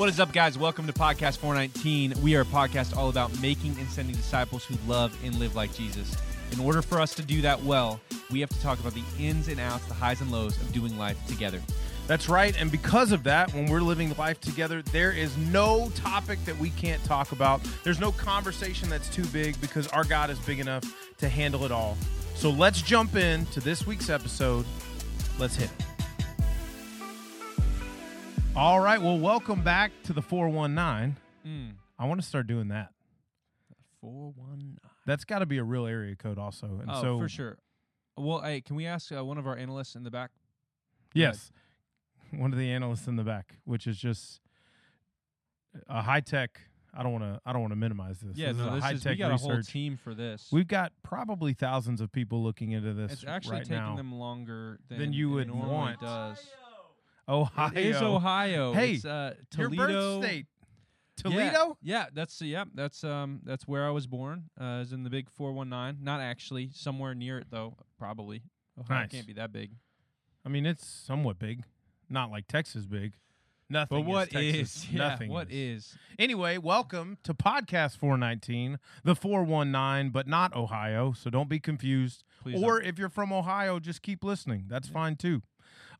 What is up, guys? Welcome to Podcast 419. We are a podcast all about making and sending disciples who love and live like Jesus. In order for us to do that well, we have to talk about the ins and outs, the highs and lows of doing life together. That's right. And because of that, when we're living life together, there is no topic that we can't talk about. There's no conversation that's too big because our God is big enough to handle it all. So let's jump in to this week's episode. Let's hit it. All right. Well, welcome back to the 419. Mm. I want to start doing that. 419. That's got to be a real area code, also. And Oh, so, for sure. Well, hey, can we ask uh, one of our analysts in the back? Yes. One of the analysts in the back, which is just a high tech. I don't want to. I don't want to minimize this. yeah, this no, is a this high is, tech we got research. a whole team for this. We've got probably thousands of people looking into this. it's actually right taking them longer than, Than you would want. Does. Ohio. It is Ohio. Hey, it's, uh, Your Toledo. birth state. Toledo. Yeah, that's yeah, that's um that's where I was born. Uh, is in the big four one nine. Not actually, somewhere near it though. Probably. Ohio Nice. can't be that big. I mean, it's somewhat big. Not like Texas big. Nothing. But what is Texas. is? Yeah, Nothing. what is. is? Anyway, welcome to podcast 419, the 419, but not Ohio. So don't be confused. Please or don't. if you're from Ohio, just keep listening. That's fine too.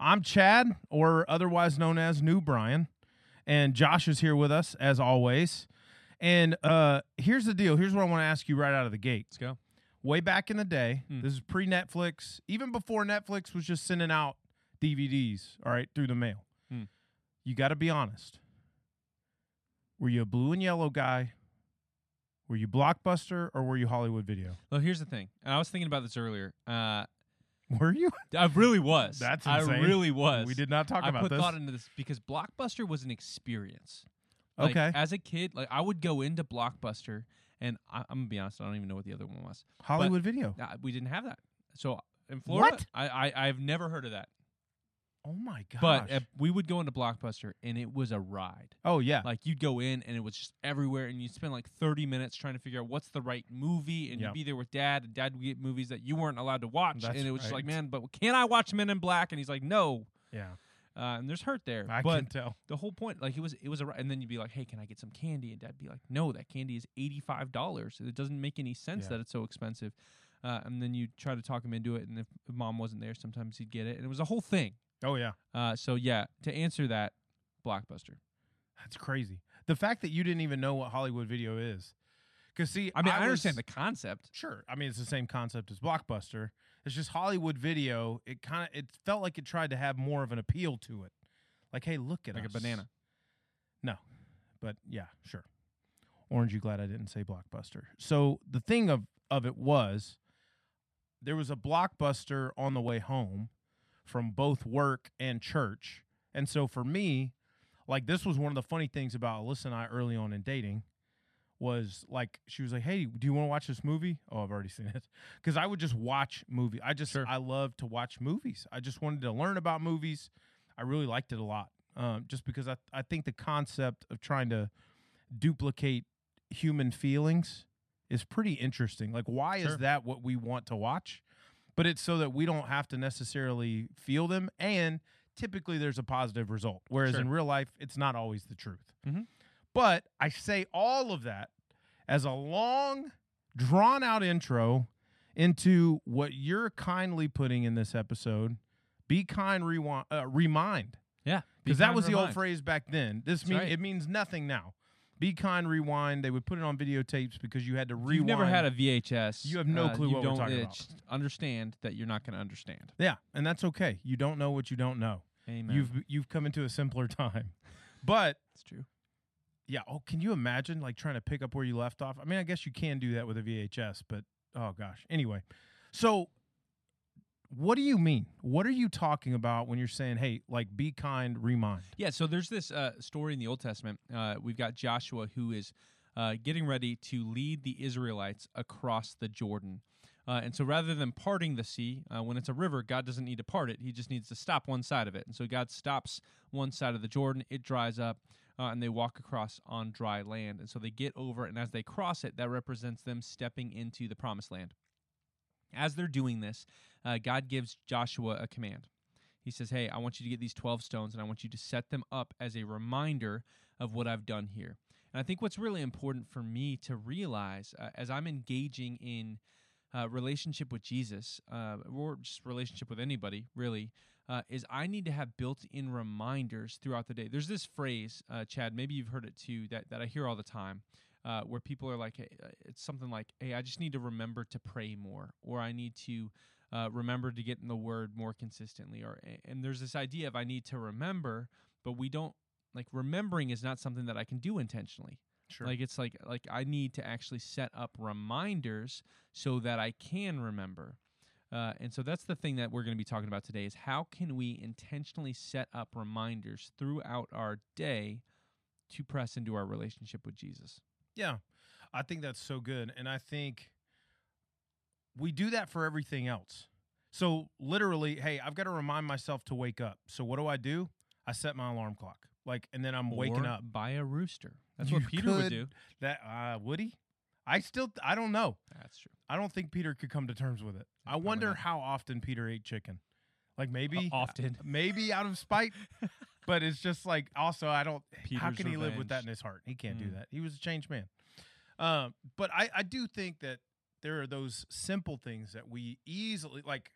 I'm Chad, or otherwise known as New Brian, and Josh is here with us as always. And uh, here's the deal. Here's what I want to ask you right out of the gate. Let's go. Way back in the day, Hmm. this is pre Netflix, even before Netflix was just sending out DVDs, all right, through the mail. Hmm. You got to be honest. Were you a blue and yellow guy? Were you Blockbuster or were you Hollywood Video? Well, here's the thing. And I was thinking about this earlier. Uh, Were you? I really was. That's I really was. We did not talk I about put this. thought into this because Blockbuster was an experience. Like, Okay. As a kid, like I would go into Blockbuster, and I, I'm gonna be honest, I don't even know what the other one was. Hollywood Video. Nah, we didn't have that. So in Florida, What? I, I I've never heard of that. Oh my gosh. But uh, we would go into Blockbuster, and it was a ride. oh yeah. Like you'd go in, and it was just everywhere, and you'd spend like 30 minutes trying to figure out what's the right movie, and Yep. you'd be there with Dad, and Dad would get movies that you weren't allowed to watch, That's and it was just like, man, but can I watch Men in Black? And he's like, no. yeah. Uh, and there's hurt there. I but can tell. the whole point, like it was, it was a, and then you'd be like, hey, can I get some candy? And Dad'd be like, no, that candy is eighty five dollars. It doesn't make any sense Yeah. that it's so expensive. Uh, and then you try to talk him into it, and if mom wasn't there, sometimes he'd get it, and it was a whole thing. Oh yeah. Uh, so yeah, to answer that, Blockbuster. That's crazy. The fact that you didn't even know what Hollywood Video is. Cuz see, I mean, I, was- understand the concept. Sure. I mean, it's the same concept as Blockbuster. It's just Hollywood Video. It kind of it felt like it tried to have more of an appeal to it. Like, hey, look at Like a banana. No, but yeah, sure. Orange, you glad I didn't say Blockbuster. So the thing of of it was, there was a Blockbuster on the way home from both work and church, and so for me, like this was one of the funny things about Alyssa and I early on in dating was like she was like, "Hey, do you want to watch this movie?" Oh, I've already seen it because I would just watch movie. I just Sure. I love to watch movies. I just wanted to learn about movies. I really liked it a lot, um, just because I I think the concept of trying to duplicate human feelings is pretty interesting. Like, why Sure. is that what we want to watch? But it's so that we don't have to necessarily feel them, and typically there's a positive result. Whereas Sure. in real life, it's not always the truth. Mhm. But I say all of that as a long, drawn out intro into what you're kindly putting in this episode. Be kind, rewind, uh, remind, Yeah, because that was the old phrase back then. This mean right. it means nothing now. Be kind, rewind. They would put it on videotapes because you had to rewind. You've never had a VHS. You have no uh, clue you what we're don't, talking uh, about. understand that you're not going to understand. yeah, and that's okay. You don't know what you don't know. Amen. You've you've come into a simpler time, but it's true. Yeah. Oh, can you imagine like trying to pick up where you left off? I mean, I guess you can do that with a VHS, but oh gosh. Anyway, so what do you mean? What are you talking about when you're saying, "Hey, like be kind, remind"? Yeah, so there's this uh, story in the Old Testament. Uh, we've got Joshua who is uh, getting ready to lead the Israelites across the Jordan. Uh, and so rather than parting the sea, uh, when it's a river, God doesn't need to part it. He just needs to stop one side of it. And so God stops one side of the Jordan, it dries up, uh, and they walk across on dry land. And so they get over and as they cross it, that represents them stepping into the promised land. As they're doing this, uh, God gives Joshua a command. He says, Hey, I want you to get these 12 stones and I want you to set them up as a reminder of what I've done here. And I think what's really important for me to realize uh, as I'm engaging in uh, relationship with Jesus, uh, or just relationship with anybody, really, uh, is I need to have built-in reminders throughout the day. There's this phrase, uh, Chad. Maybe you've heard it too. That that I hear all the time, uh, where people are like, hey, uh, it's something like, "Hey, I just need to remember to pray more," or "I need to." uh, remember to get in the word more consistently or and there's this idea of i need to remember but we don't like remembering is not something that i can do intentionally Sure. like it's like like I need to actually set up reminders so that I can remember. Uh, and so that's the thing that we're going to be talking about today is how can we intentionally set up reminders throughout our day to press into our relationship with Jesus. Yeah. I think that's so good. And I think we do that for everything else. So literally, hey, I've got to remind myself to wake up. So what do I do? I set my alarm clock. Like and then I'm waking Or up. by a rooster. That's You what Peter would do. That uh would he? I still I don't know. That's true. I don't think Peter could come to terms with it. I wonder how often Peter ate chicken. Like maybe often. maybe out of spite, but it's just like also I don't. how Peter's can he live with that in his heart? He can't do Mm. that. He was a changed man. Um, but I I do think that there are those simple things that we easily like.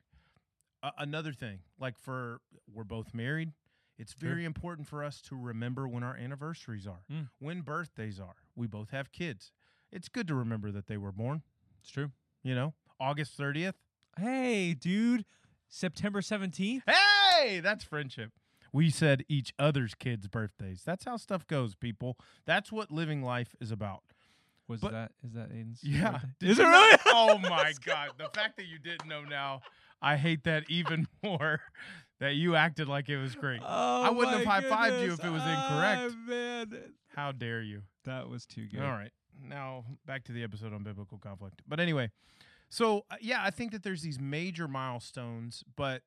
Uh, another thing, like for we're both married, it's Sure. very important for us to remember when our anniversaries are, Mm. when birthdays are. We both have kids. It's good to remember that they were born. It's true. You know, August thirtieth. Hey, dude. September 17th? Hey, that's friendship. We said each other's kids' birthdays. That's how stuff goes, people. That's what living life is about. Was But- that is that Aiden's Yeah. Is it really? oh my god. The fact that you didn't know now, I hate that even more. That you acted like it was great. Oh, I wouldn't have high-fived you if it was incorrect. Ah, man, How dare you? that was too good. All right. Now back to the episode on biblical conflict. But anyway, so uh, yeah, I think that there's these major milestones, but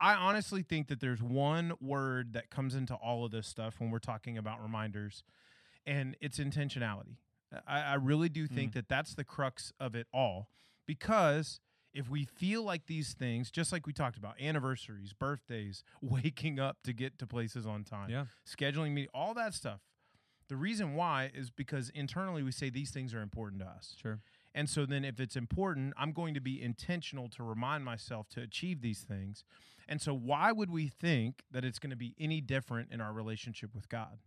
I- honestly think that there's one word that comes into all of this stuff when we're talking about reminders, and it's intentionality. I, I really do think that that's the crux of it all because if we feel like these things, just like we talked about, anniversaries, birthdays, waking up to get to places on time, Yeah. scheduling meeting, all that stuff. The reason why is because internally we say these things are important to us. Sure. And so then if it's important, I'm going to be intentional to remind myself to achieve these things. And so why would we think that it's going to be any different in our relationship with God?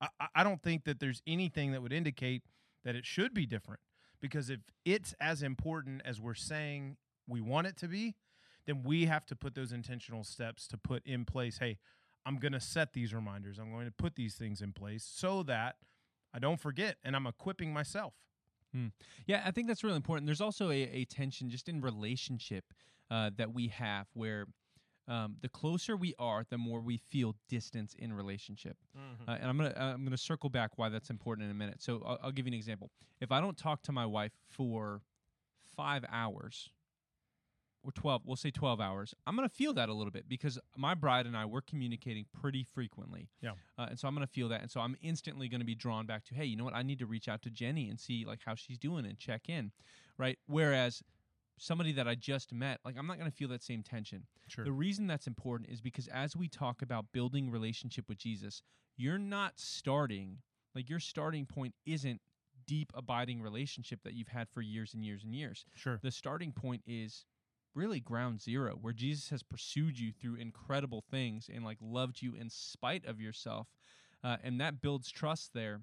I, I- don't think that there's anything that would indicate that it should be different because if it's as important as we're saying we want it to be, then we have to put those intentional steps to put in place. Hey, I'm going to set these reminders. I'm going to put these things in place so that I don't forget and I'm equipping myself. Yeah, I think that's really important. There's also a, a tension just in relationship uh, that we have where um, the closer we are, the more we feel distance in relationship. Uh, and I'm gonna I'm gonna circle back why that's important in a minute. So I'll, I'll give you an example. If I don't talk to my wife for five hours or twelve, we'll say twelve hours, I'm gonna feel that a little bit because my bride and I we're communicating pretty frequently. Yeah. Uh, and so I'm gonna feel that, and so I'm instantly gonna be drawn back to, hey, you know what? I need to reach out to Jenny and see like how she's doing and check in, right? Whereas somebody that I just met, like I'm not gonna feel that same tension. Sure. The reason that's important is because as we talk about building relationship with Jesus, you're not starting like your starting point isn't deep abiding relationship that you've had for years and years and years. Sure. The starting point is really ground zero where Jesus has pursued you through incredible things and like loved you in spite of yourself. Uh, and that builds trust there.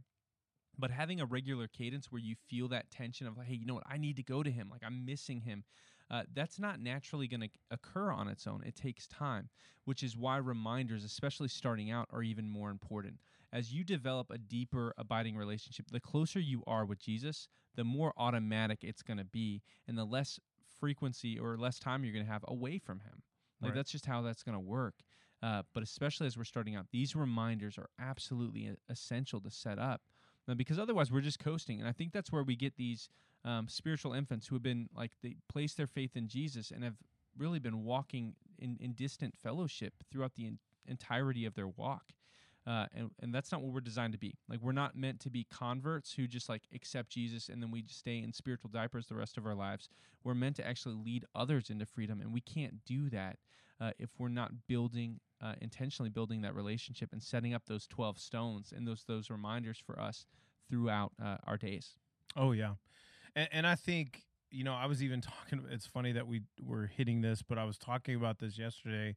But having a regular cadence where you feel that tension of like, hey, you know what, I need to go to him, like I'm missing him. Uh, that's not naturally going to occur on its own. It takes time, which is why reminders, especially starting out, are even more important. As you develop a deeper, abiding relationship, the closer you are with Jesus, the more automatic it's going to be, and the less frequency or less time you're going to have away from Him. Like Right. that's just how that's going to work. Uh, but especially as we're starting out, these reminders are absolutely essential to set up uh, because otherwise we're just coasting. And I think that's where we get these um, spiritual infants who have been like they place their faith in Jesus and have really been walking in, in distant fellowship throughout the en- entirety of their walk. Uh, and, and that's not what we're designed to be. Like we're not meant to be converts who just like accept Jesus and then we just stay in spiritual diapers the rest of our lives. We're meant to actually lead others into freedom, and we can't do that uh, if we're not building uh, intentionally building that relationship and setting up those 12 stones and those those reminders for us throughout uh, our days Oh yeah, and, and I think you know I was even talking. It's funny that we were hitting this, but I was talking about this yesterday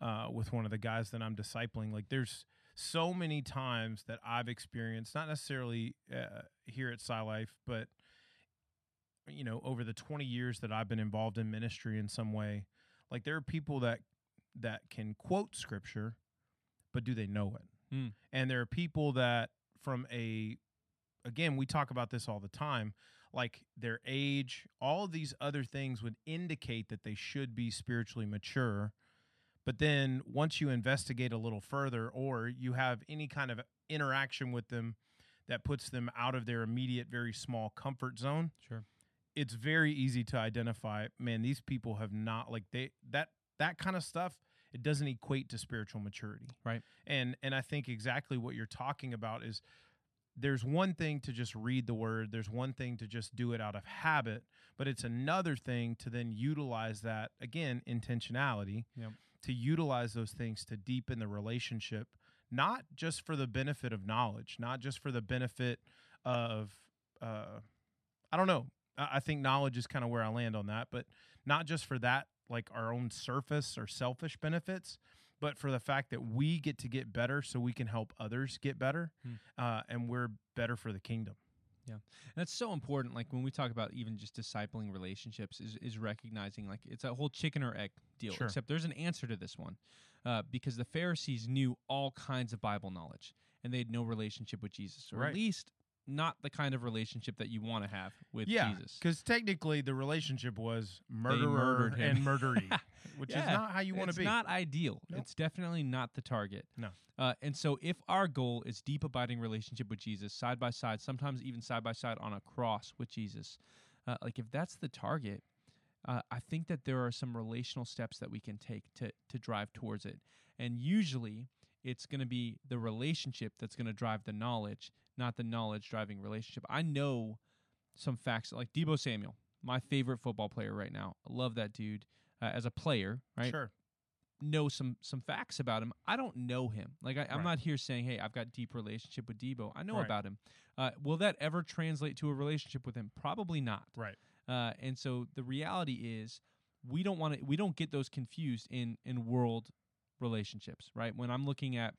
uh, with one of the guys that I'm discipling. Like, there's so many times that I've experienced, not necessarily uh, here at Sci Life, but you know, over the 20 years that I've been involved in ministry in some way, like there are people that that can quote scripture, but do they know it? Mm. And there are people that from a again, we talk about this all the time, like their age, all of these other things would indicate that they should be spiritually mature. But then once you investigate a little further or you have any kind of interaction with them that puts them out of their immediate very small comfort zone, sure it's very easy to identify, man, these people have not like they that that kind of stuff it doesn't equate to spiritual maturity. Right. And and I think exactly what you're talking about is there's one thing to just read the word, there's one thing to just do it out of habit, but it's another thing to then utilize that again, intentionality. Yep. To utilize those things to deepen the relationship, not just for the benefit of knowledge, not just for the benefit of uh I don't know. I think knowledge is kind of where I land on that, but not just for that, like our own surface or selfish benefits, but for the fact that we get to get better so we can help others get better Hmm. uh, and we're better for the kingdom. And that's so important. Like when we talk about even just discipling relationships, is is recognizing like it's a whole chicken or egg deal. Sure. Except there's an answer to this one, uh, because the Pharisees knew all kinds of Bible knowledge, and they had no relationship with Jesus, or Right. at least not the kind of relationship that you want to have with yeah, Jesus. because technically the relationship was murderer and murderee, which is not how you want to it's be. not ideal. Nope. It's definitely not the target. No. Uh, and so, if our goal is deep, abiding relationship with Jesus, side by side, sometimes even side by side on a cross with Jesus, uh, like if that's the target, uh, I think that there are some relational steps that we can take to to drive towards it. And usually, it's going to be the relationship that's going to drive the knowledge, not the knowledge driving relationship. I know some facts like Deebo Samuel, my favorite football player right now. I love that dude uh, as a player, right? Sure. know some some facts about him. I don't know him. Like I, I'm Right. not here saying, "Hey, I've got deep relationship with Deebo." I know Right. about him. Uh, will that ever translate to a relationship with him? Probably not. Right. Uh, and so the reality is, we don't want to. We don't get those confused in in world relationships, right? When I'm looking at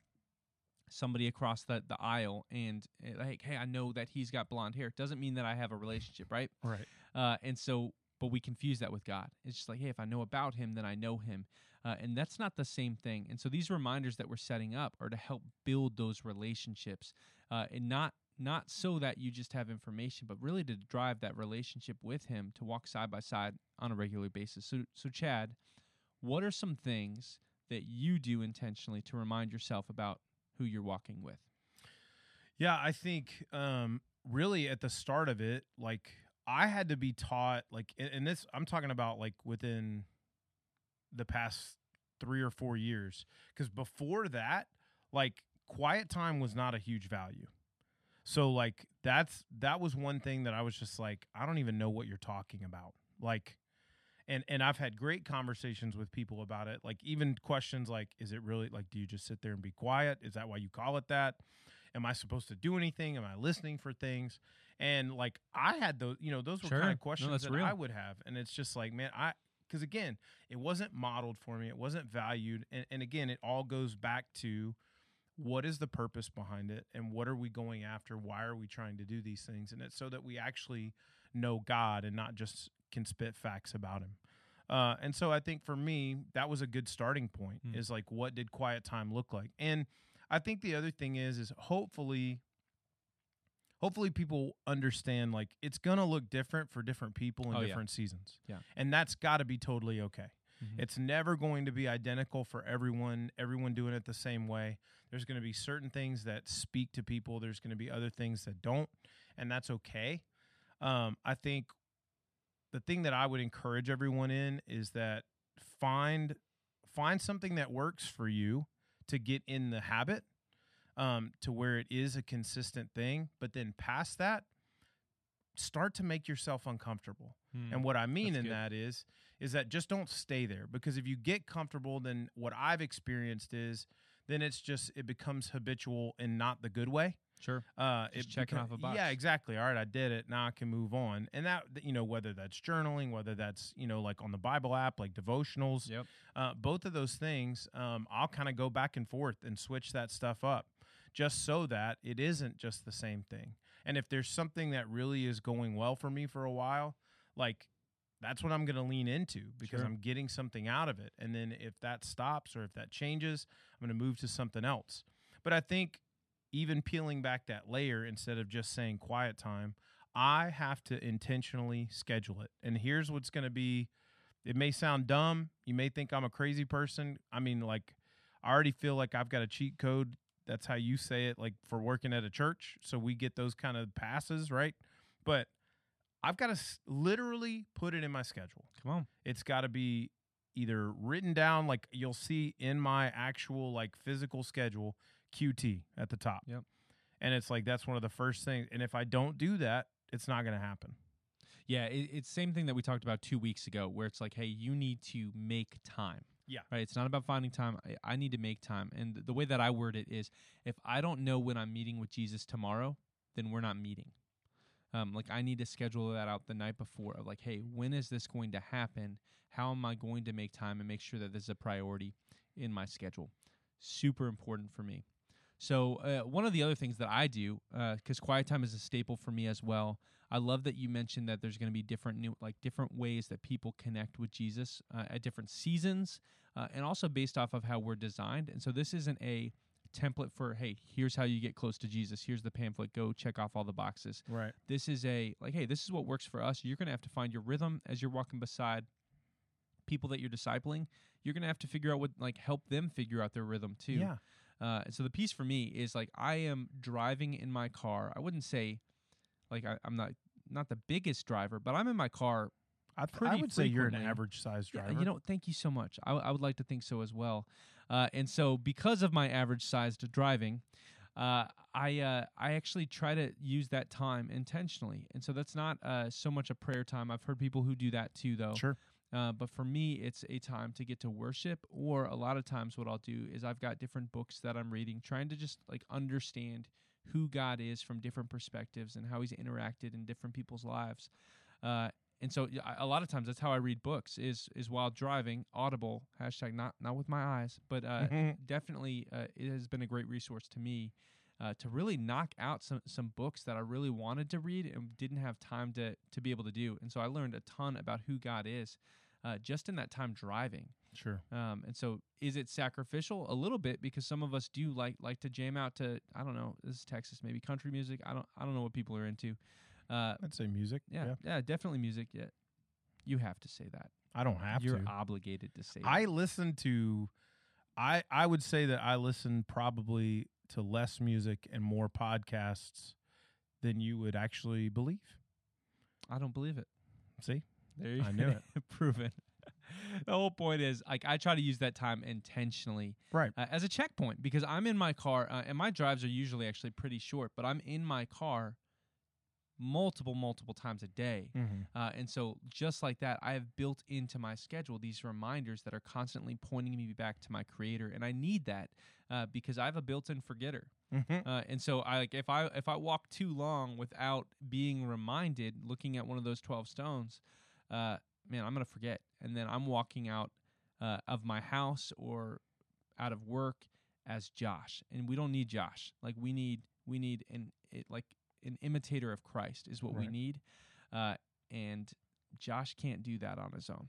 somebody across the the aisle and uh, like, hey, I know that he's got blonde hair. Doesn't mean that I have a relationship, right? Right. Uh, and so, but we confuse that with God. It's just like, hey, if I know about Him, then I know Him, uh, and that's not the same thing. And so, these reminders that we're setting up are to help build those relationships, uh, and not not so that you just have information, but really to drive that relationship with Him to walk side by side on a regular basis. So, so Chad, what are some things that you do intentionally to remind yourself about who you're walking with? Yeah, I think um, really at the start of it, like I had to be taught, like, and- this I'm talking about like within the past three or four years, because before that, like, quiet time was not a huge value. So like that's that was one thing that I was just like I don't even know what you're talking about. Like and and I've had great conversations with people about it. Like even questions like is it really like do you just sit there and be quiet? Is that why you call it that? Am I supposed to do anything? Am I listening for things? And like I had those, you know, those were Sure. kind of questions that's that real. I would have. And it's just like, man, I because again, it wasn't modeled for me. It wasn't valued. And and again, it all goes back to what is the purpose behind it and what are we going after? Why are we trying to do these things? And it's so that we actually know God and not just can spit facts about him. Uh, and so I think for me, that was a good starting point Mm. is like, what did quiet time look like? And I think the other thing is, is hopefully, hopefully people understand like it's going to look different for different people in Oh, yeah. different seasons. Yeah. And that's got to be totally okay. Mhm. It's never going to be identical for everyone, everyone doing it the same way. There's going to be certain things that speak to people, there's going to be other things that don't, and that's okay. Um, I think the thing that I would encourage everyone in is that find find something that works for you to get in the habit um, to where it is a consistent thing, but then past that, start to make yourself uncomfortable. Hmm. And what I mean That's in good. that is is that just don't stay there because if you get comfortable then what I've experienced is then it's just it becomes habitual and not the good way. Sure. Uh Just it checking off a box. Yeah, exactly. All right, I did it. Now I can move on. And that you know whether that's journaling, whether that's, you know, like on the Bible app like devotionals, Yep. uh, both of those things, um, I'll kind of go back and forth and switch that stuff up just so that it isn't just the same thing. And if there's something that really is going well for me for a while, like that's what I'm going to lean into because Sure. I'm getting something out of it. And then if that stops or if that changes, I'm going to move to something else. But I think even peeling back that layer instead of just saying quiet time, I have to intentionally schedule it. And here's what's going to be it may sound dumb. You may think I'm a crazy person. I mean, like, I already feel like I've got a cheat code. That's how you say it, like for working at a church. So we get those kind of passes, right? But I've got to s- literally put it in my schedule. Come on. It's got to be either written down, like you'll see in my actual, like, physical schedule, QT at the top. Yep. And it's like, that's one of the first things. And if I don't do that, it's not going to happen. Yeah, it, it's same thing that we talked about two weeks ago, where it's like, hey, you need to make time. Yeah. Right. It's not about finding time. I, I need to make time. And the way that I word it is, if I don't know when I'm meeting with Jesus tomorrow, then we're not meeting. Um, like I need to schedule that out the night before. Of like, hey, when is this going to happen? How am I going to make time and make sure that this is a priority in my schedule? Super important for me. So uh, one of the other things that I do, because quiet time is a staple for me as well. I love that you mentioned that there's going to be different new, like different ways that people connect with Jesus uh, at different seasons, uh, and also based off of how we're designed. And so this isn't a template for hey, here's how you get close to Jesus. Here's the pamphlet. Go check off all the boxes. Right. This is a like hey, this is what works for us. You're going to have to find your rhythm as you're walking beside people that you're discipling. You're going to have to figure out what like help them figure out their rhythm too. Yeah. Uh, so the piece for me is like I am driving in my car. I wouldn't say like I, I'm not not the biggest driver, but I'm in my car. I, I would say you're an frequently. average sized Yeah, driver. you know, thank you so much. I, I would like to think so as well. Uh, and so because of my average sized driving, uh, I uh, I actually try to use that time intentionally. And so that's not uh, so much a prayer time. I've heard people who do that too, though. sure. Uh, but for me, it's a time to get to worship. Or a lot of times, what I'll do is I've got different books that I'm reading, trying to just like understand who God is from different perspectives and how He's interacted in different people's lives. Uh, and so, a lot of times, that's how I read books is is while driving, Audible hashtag not not with my eyes, but uh, Mhm. definitely uh, it has been a great resource to me. Uh, to really knock out some some books that I really wanted to read and didn't have time to to be able to do, and so I learned a ton about who God is, uh, just in that time driving. Sure. Um, and so, is it sacrificial? A little bit because some of us do like like to jam out to I don't know. This is Texas, maybe country music. I don't I don't know what people are into. Uh, I'd say music. yeah, yeah, definitely music. Yeah, you have to say that. I don't have to You're obligated to say. I that. listen to I I would say that I listen probably to less music and more podcasts than you would actually believe. I don't believe it. See? There you go. I knew it. Proven. the whole point is like I try to use that time intentionally Right. uh, as a checkpoint because I'm in my car uh, and my drives are usually actually pretty short, but I'm in my car multiple multiple times a day. Mm-hmm. Uh, and so, just like that, I have built into my schedule these reminders that are constantly pointing me back to my creator, and I need that uh, because I have a built-in forgetter. Mm-hmm. Uh, and so, I like if I if I walk too long without being reminded, looking at one of those twelve stones, uh, man, I'm gonna forget, and then I'm walking out uh, of my house or out of work as Josh, and we don't need Josh. Like we need we need an it, like an imitator of Christ is what we need, uh, and Josh can't do that on his own.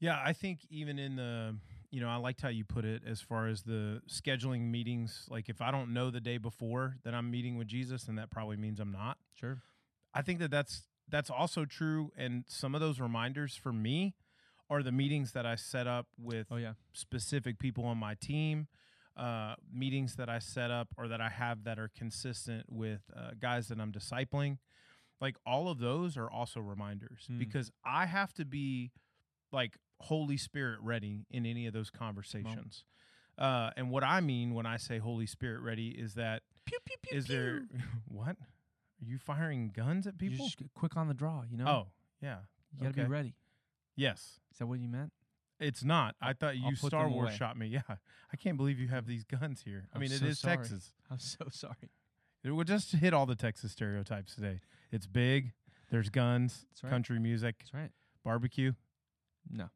Yeah, I think even in the, you know, I liked how you put it as far as the scheduling meetings. Like if I don't know the day before that I'm meeting with Jesus, then that probably means I'm not. Sure. I think that that's that's also true. And some of those reminders for me are the meetings that I set up with Oh yeah. specific people on my team, uh, meetings that I set up or that I have that are consistent with uh, guys that I'm discipling. Like all of those are also reminders Hmm. because I have to be like Holy Spirit ready in any of those conversations. Uh, and what I mean when I say Holy Spirit ready is that Pew pew pew. is there what? Are you firing guns at people? quick on the draw, you know. Oh, yeah. you got to okay. be ready. Yes. Is that what you meant? It's not. I thought you Star Wars away. shot me. Yeah. I can't believe you have these guns here. I I'm mean, it so is sorry. Texas. I'm so sorry. It will just hit all the Texas stereotypes today. It's big. There's guns, right. country music, That's right. barbecue. No,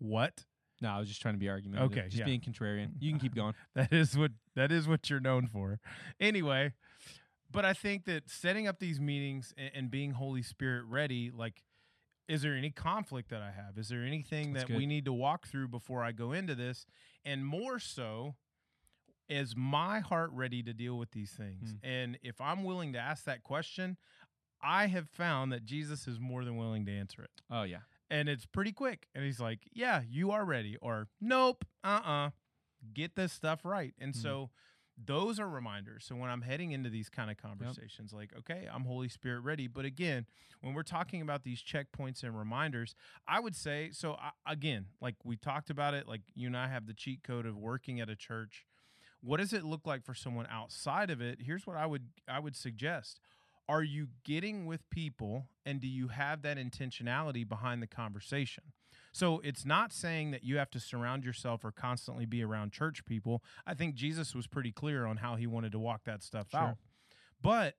What? no, I was just trying to be argumentative. Okay, just yeah. being contrarian. You can keep going. That is what that is what you're known for. Anyway, but I think that setting up these meetings and, and being Holy Spirit ready, like, is there any conflict that I have? Is there anything That's that we need to walk through before I go into this? And more so, is my heart ready to deal with these things? Hmm. And if I'm willing to ask that question, I have found that Jesus is more than willing to answer it Oh yeah. And it's pretty quick. And he's like, "Yeah, you are ready," or "Nope, uh, uh get this stuff right." And Mhm. so those are reminders. So when I'm heading into these kind of conversations, like, okay, I'm Holy Spirit ready. But again, when we're talking about these checkpoints and reminders, I would say so. I, again, like we talked about it, like you and I have the cheat code of working at a church. What does it look like for someone outside of it? Here's what I would I would suggest are you getting with people and do you have that intentionality behind the conversation? So it's not saying that you have to surround yourself or constantly be around church people. I think jesus was pretty clear on how he wanted to walk that stuff Sure. out. But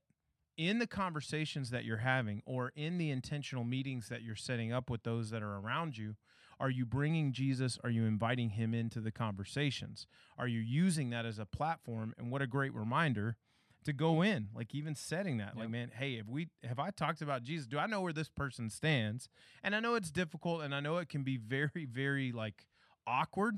in the conversations that you're having or in the intentional meetings that you're setting up with those that are around you are you bringing jesus? Are you inviting him into the conversations? Are you using that as a platform? And what a great reminder to go in like even setting that like man hey if we have i talked about jesus do i know where this person stands and i know it's difficult and i know it can be very very like awkward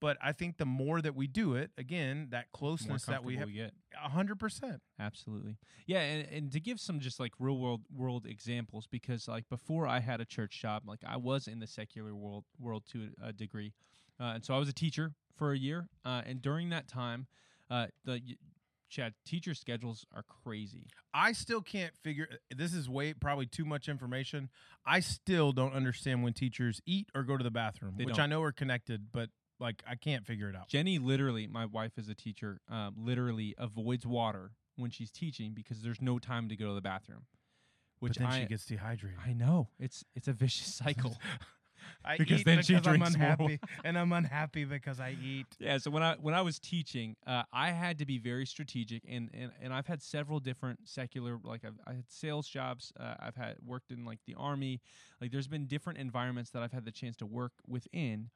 but i think the more that we do it again that closeness that we have we get. 100% Absolutely. Yeah, and, and to give some just like real world world examples, because like before I had a church job, like I was in the secular world world to a degree, uh, and so I was a teacher for a year, uh, and during that time, uh, the Chad teacher schedules are crazy. I still can't figure this is way probably too much information. I still don't understand when teachers eat or go to the bathroom, They which don't. I know are connected, but like I can't figure it out. Jenny literally, my wife is a teacher, um, literally avoids water when she's teaching because there's no time to go to the bathroom. Which but then I she gets dehydrated. I know it's it's a vicious cycle. I Because eat then she because I'm drinks more unhappy, and I'm unhappy because I eat. Yeah, so when I when I was teaching, uh, I had to be very strategic, and, and, and I've had several different secular, like I've I had sales jobs, uh, I've had worked in like the army, like there's been different environments that I've had the chance to work within,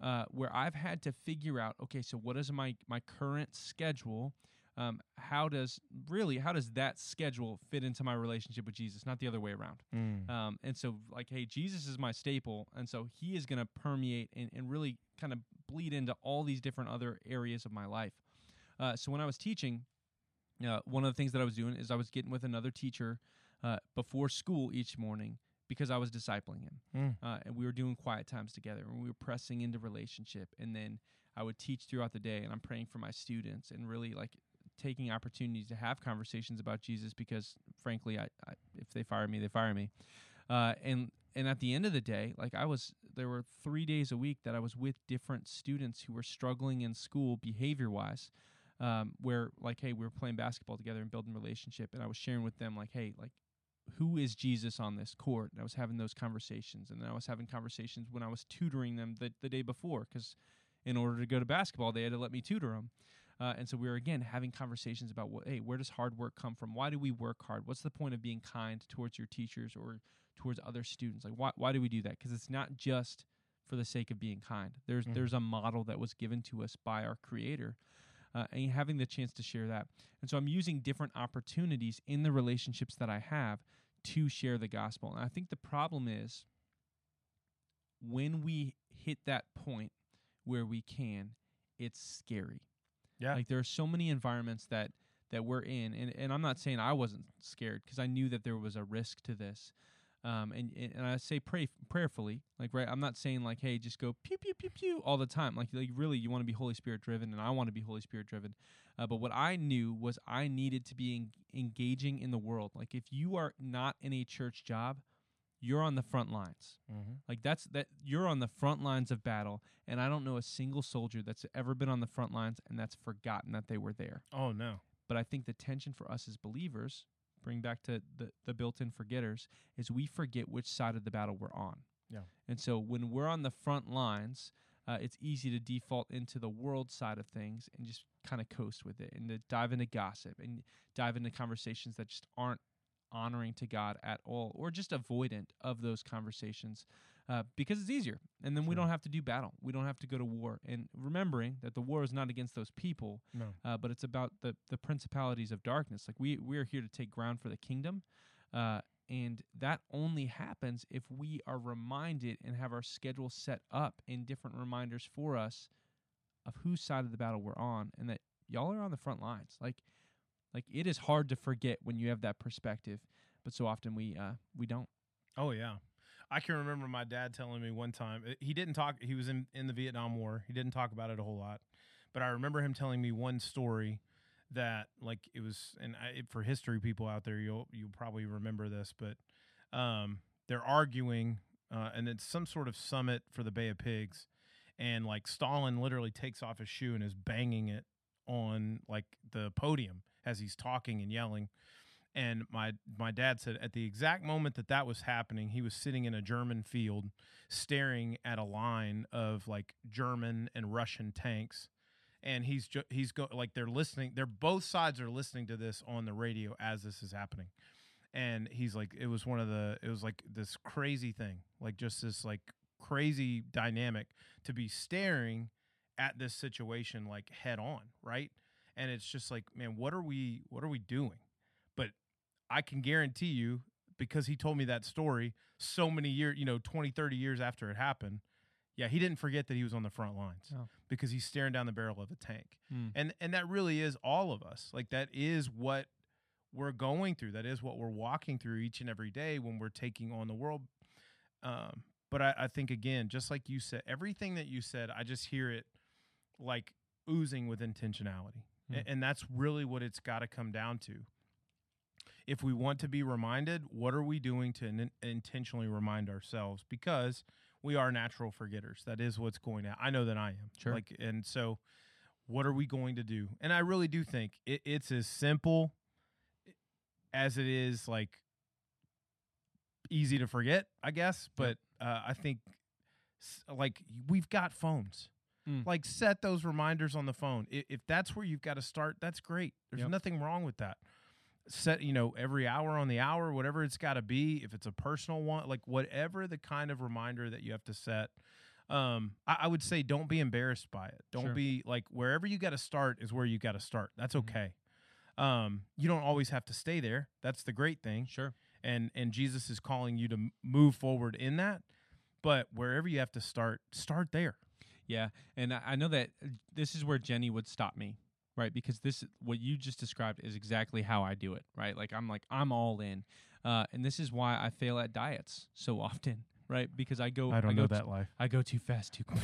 uh, where I've had to figure out, okay, so what is my my current schedule? Um, how does really how does that schedule fit into my relationship with Jesus? Not the other way around. Um, and so, like, hey, Jesus is my staple. And so he is going to permeate and, and really kind of bleed into all these different other areas of my life. Uh, so, when I was teaching, uh, one of the things that I was doing is I was getting with another teacher uh, before school each morning because I was discipling him. Mm. Uh, and we were doing quiet times together and we were pressing into relationship. And then I would teach throughout the day and I'm praying for my students and really like taking opportunities to have conversations about Jesus because frankly, I, I if they fire me, they fire me. Uh, and and at the end of the day, like I was, there were three days a week that I was with different students who were struggling in school behavior wise. Um, where like, hey, we were playing basketball together and building relationship, and I was sharing with them like, hey, like, who is Jesus on this court? And I was having those conversations, and then I was having conversations when I was tutoring them the the day before, because in order to go to basketball, they had to let me tutor them. Uh, and so we were again having conversations about what, hey, where does hard work come from? Why do we work hard? What's the point of being kind towards your teachers or towards other students? Like, why why do we do that? Because it's not just for the sake of being kind. There's Mhm. there's a model that was given to us by our Creator, uh, and having the chance to share that. And so I'm using different opportunities in the relationships that I have to share the gospel. And I think the problem is when we hit that point where we can, it's scary. Yeah. Like there are so many environments that that we're in, and and I'm not saying I wasn't scared because I knew that there was a risk to this. Um, and and I say pray prayerfully, like right. I'm not saying like, hey, just go pew pew pew pew all the time. Like, like really, you want to be Holy Spirit driven, and I want to be Holy Spirit driven. Uh, but what I knew was I needed to be en- engaging in the world. Like, if you are not in a church job, you're on the front lines. Mm-hmm. Like that's that you're on the front lines of battle, and I don't know a single soldier that's ever been on the front lines and that's forgotten that they were there. Oh no. But I think the tension for us as believers, bring back to the the built-in forgetters is we forget which side of the battle we're on. Yeah. And so when we're on the front lines, uh, it's easy to default into the world side of things and just kind of coast with it and to dive into gossip and dive into conversations that just aren't honoring to God at all or just avoidant of those conversations uh, because it's easier. And then we don't have to do battle. We don't have to go to war. And remembering that the war is not against those people, No. uh, but it's about the, the principalities of darkness. Like we, we are here to take ground for the kingdom. Uh, and that only happens if we are reminded and have our schedule set up in different reminders for us of whose side of the battle we're on and that y'all are on the front lines. Like like it is hard to forget when you have that perspective, but so often we uh we don't. Oh yeah. I can remember my dad telling me one time uh, he didn't talk he was in in the Vietnam War. He didn't talk about it a whole lot. But I remember him telling me one story that like it was and I, for history people out there you'll you'll probably remember this, but um they're arguing uh, and it's some sort of summit for the Bay of Pigs and like Stalin literally takes off his shoe and is banging it on like the podium as he's talking and yelling. And my my dad said at the exact moment that that was happening he was sitting in a german field staring at a line of like german and russian tanks. And he's ju- he's go like they're listening they're both sides are listening to this on the radio as this is happening. And he's like it was one of the it was like this crazy thing like just this like crazy dynamic to be staring at this situation like head on right and it's just like man what are we what are we doing? But i can guarantee you because he told me that story so many years you know 20 30 years after it happened yeah he didn't forget that he was on the front lines Oh. because he's staring down the barrel of a tank. Mm. and and that really is all of us. Like that is what we're going through. That is what we're walking through each and every day when we're taking on the world. Um but I, I think again just like you said everything that you said i just hear it like oozing with intentionality Hmm. And that's really what it's got to come down to. If we want to be reminded what are we doing to in- intentionally remind ourselves? Because we are natural forgetters. That is what's going to i know that i am. Sure. like and so what are we going to do? And i really do think it, it's as simple as it is like easy to forget i guess. But uh, i think like we've got phones Mm. like set those reminders on the phone if, if that's where you've got to start that's great there's Yep. nothing wrong with that set you know every hour on the hour whatever it's got to be if it's a personal one like whatever the kind of reminder that you have to set um i, I would say don't be embarrassed by it don't Sure. be like wherever you got to start is where you got to start that's Mhm. okay um you don't always have to stay there that's the great thing Sure. and and jesus is calling you to move forward in that but wherever you have to start start there Yeah, and I I know that uh, this is where Jenny would stop me, right? Because this what you just described is exactly how I do it, right? Like I'm like I'm all in, uh, and this is why I fail at diets so often, right? Because I go i don't go know that life I go too fast too quick.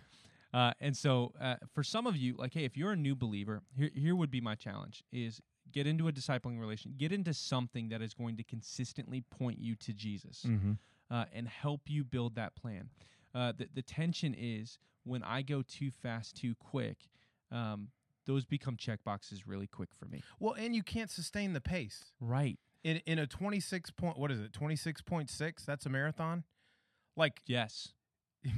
uh, and so uh, for some of you, like, hey, if you're a new believer, here here would be my challenge: is get into a discipling relation, get into something that is going to consistently point you to Jesus mm-hmm. uh, and help you build that plan. Uh, the, the tension is when I go too fast, too quick, um, those become check boxes really quick for me. well and you can't sustain the pace Right. in in a 26 point what is it 26.6 that's a marathon like Yes.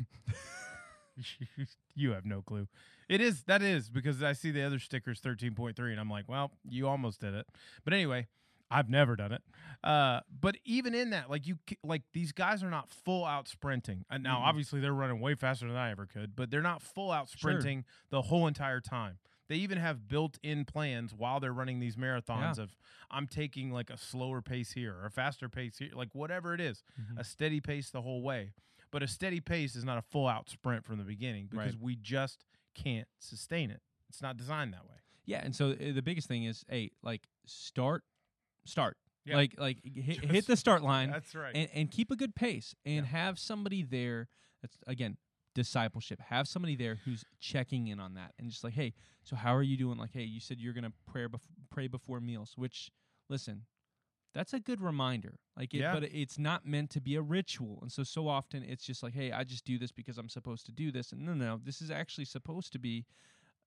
you have no clue it is that is because i see the other stickers 13.3 and i'm like well you almost did it but anyway i've never done it uh but even in that like you like these guys are not full out sprinting and now Mhm. obviously they're running way faster than i ever could but they're not full out Sure. sprinting the whole entire time they even have built-in plans while they're running these marathons of i'm taking like a slower pace here or a faster pace here like whatever it is Mhm. a steady pace the whole way. But a steady pace is not a full out sprint from the beginning because Right. we just can't sustain it. It's not designed that way. Yeah. And so uh, the biggest thing is, hey, like start, start. Yeah. Like, like hit, hit the start line That's right. and, and keep a good pace and Yeah. have somebody there. That's again discipleship. Have somebody there who's checking in on that and just like, hey, so how are you doing? Like, hey, you said you're gonna pray bef- pray before meals. Which, listen, that's a good reminder. Like, it, Yeah. but it's not meant to be a ritual. And so so often it's just like, hey, I just do this because I'm supposed to do this. And no, no this is actually supposed to be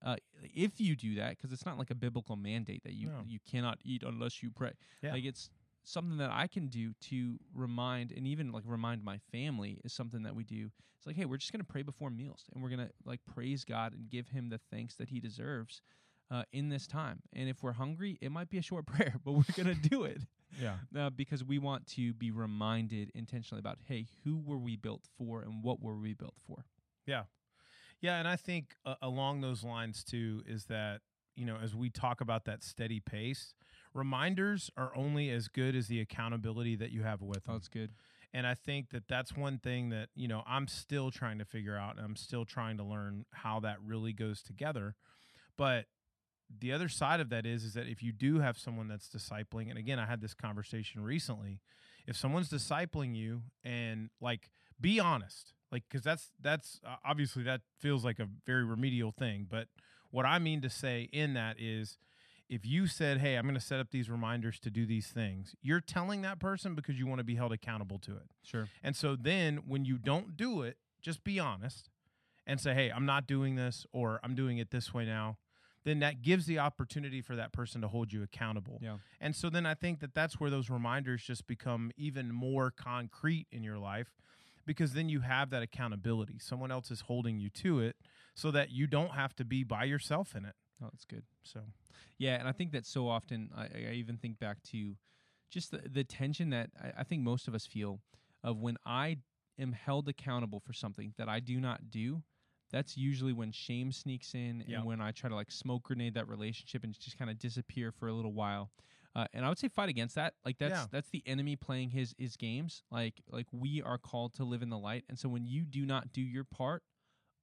uh, if you do that, because it's not like a biblical mandate that you No. you cannot eat unless you pray. Yeah. Like it's something that I can do to remind and even like remind my family is something that we do. It's like, hey, we're just gonna pray before meals and we're gonna like praise God and give Him the thanks that He deserves uh, in this time. And if we're hungry, it might be a short prayer, but we're gonna do it Yeah. uh, because we want to be reminded intentionally about, hey, who were we built for and what were we built for? Yeah, and I think uh, along those lines too is that you know as we talk about that steady pace, reminders are only as good as the accountability that you have with Oh, them. it's good. And I think that that's one thing that you know I'm still trying to figure out, and I'm still trying to learn how that really goes together. But the other side of that is is that if you do have someone that's discipling, and again, I had this conversation recently, if someone's discipling you, and like be honest, like because that's that's uh, obviously that feels like a very remedial thing, but what I mean to say in that is if you said, "Hey, I'm going to set up these reminders to do these things," you're telling that person because you want to be held accountable to it. Sure. And so then when you don't do it, just be honest and say, "Hey, I'm not doing this or I'm doing it this way now." Then that gives the opportunity for that person to hold you accountable. Yeah. And so then I think that that's where those reminders just become even more concrete in your life because then you have that accountability. Someone else is holding you to it so that you don't have to be by yourself in it. Oh, that's good. So, Yeah, and I think that so often I, I even think back to just the, the tension that I, I think most of us feel of when I am held accountable for something that I do not do. That's usually when shame sneaks in and when I try to like smoke grenade that relationship and just kind of disappear for a little while. Uh, and I would say fight against that. Like that's Yeah. that's the enemy playing his his games. Like like we are called to live in the light, and so when you do not do your part,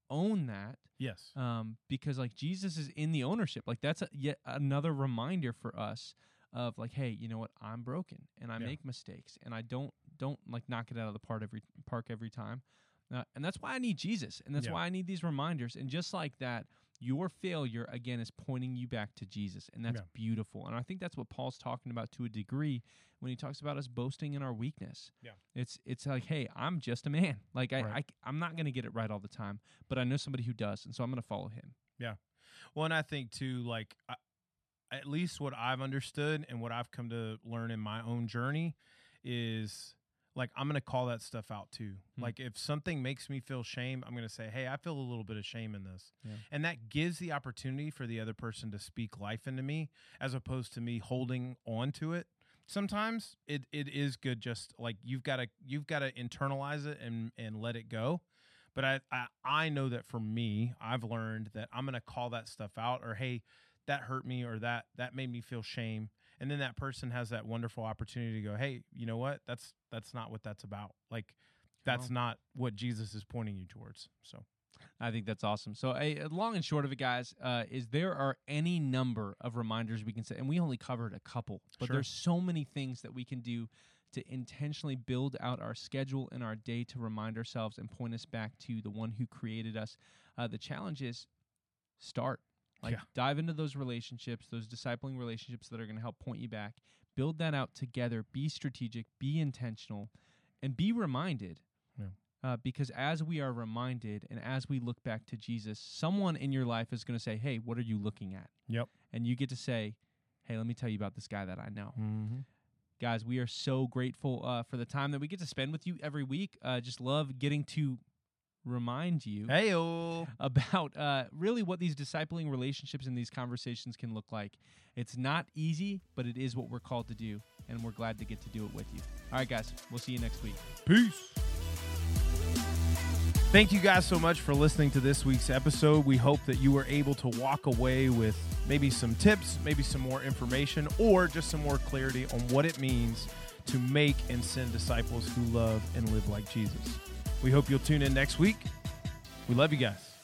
own that yes. um, because like Jesus is in the ownership. Like that's a, yet another reminder for us of like, hey, you know what? I'm broken and I Yeah. make mistakes and I don't don't like knock it out of the park every park every time. Uh, and that's why I need Jesus, and that's Yeah. why I need these reminders. And just like that, your failure again is pointing you back to Jesus, and that's Yeah. beautiful. And I think that's what Paul's talking about to a degree when he talks about us boasting in our weakness. Yeah. it's it's like, hey, I'm just a man. Like I, Right. I I'm not gonna get it right all the time, but I know somebody who does, and so I'm gonna follow him. Yeah well, and I think too, like I, at least what I've understood and what I've come to learn in my own journey is like I'm gonna call that stuff out too. Hmm. Like if something makes me feel shame, I'm gonna say, "Hey, I feel a little bit of shame in this," Yeah. and that gives the opportunity for the other person to speak life into me, as opposed to me holding on to it. Sometimes it, it is good just like you've got to you've got to internalize it and and let it go. But I, I I know that for me, I've learned that I'm gonna call that stuff out, or hey, that hurt me, or that that made me feel shame, and then that person has that wonderful opportunity to go, hey, you know what? That's that's not what that's about. Like that's not what Jesus is pointing you towards. So I think that's awesome. So, a long and short of it, guys, uh, is there are any number of reminders we can set, and we only covered a couple, but Sure. there's so many things that we can do to intentionally build out our schedule and our day to remind ourselves and point us back to the one who created us. Uh, the challenge is start. Like Yeah. dive into those relationships, those discipling relationships that are going to help point you back. Build that out together. Be strategic. Be intentional, and be reminded. Yeah. Uh, because as we are reminded and as we look back to Jesus, someone in your life is going to say, "Hey, what are you looking at?" Yep. And you get to say, "Hey, let me tell you about this guy that I know." mm-hmm. Guys, we are so grateful uh, for the time that we get to spend with you every week. Uh, just love getting to remind you hey oh, about uh, really what these discipling relationships and these conversations can look like. It's not easy, but it is what we're called to do, and we're glad to get to do it with you. All right, guys, we'll see you next week. peace. Thank you guys so much for listening to this week's episode. We hope that you were able to walk away with maybe some tips, maybe some more information, or just some more clarity on what it means to make and send disciples who love and live like Jesus. We hope you'll tune in next week. We love you guys.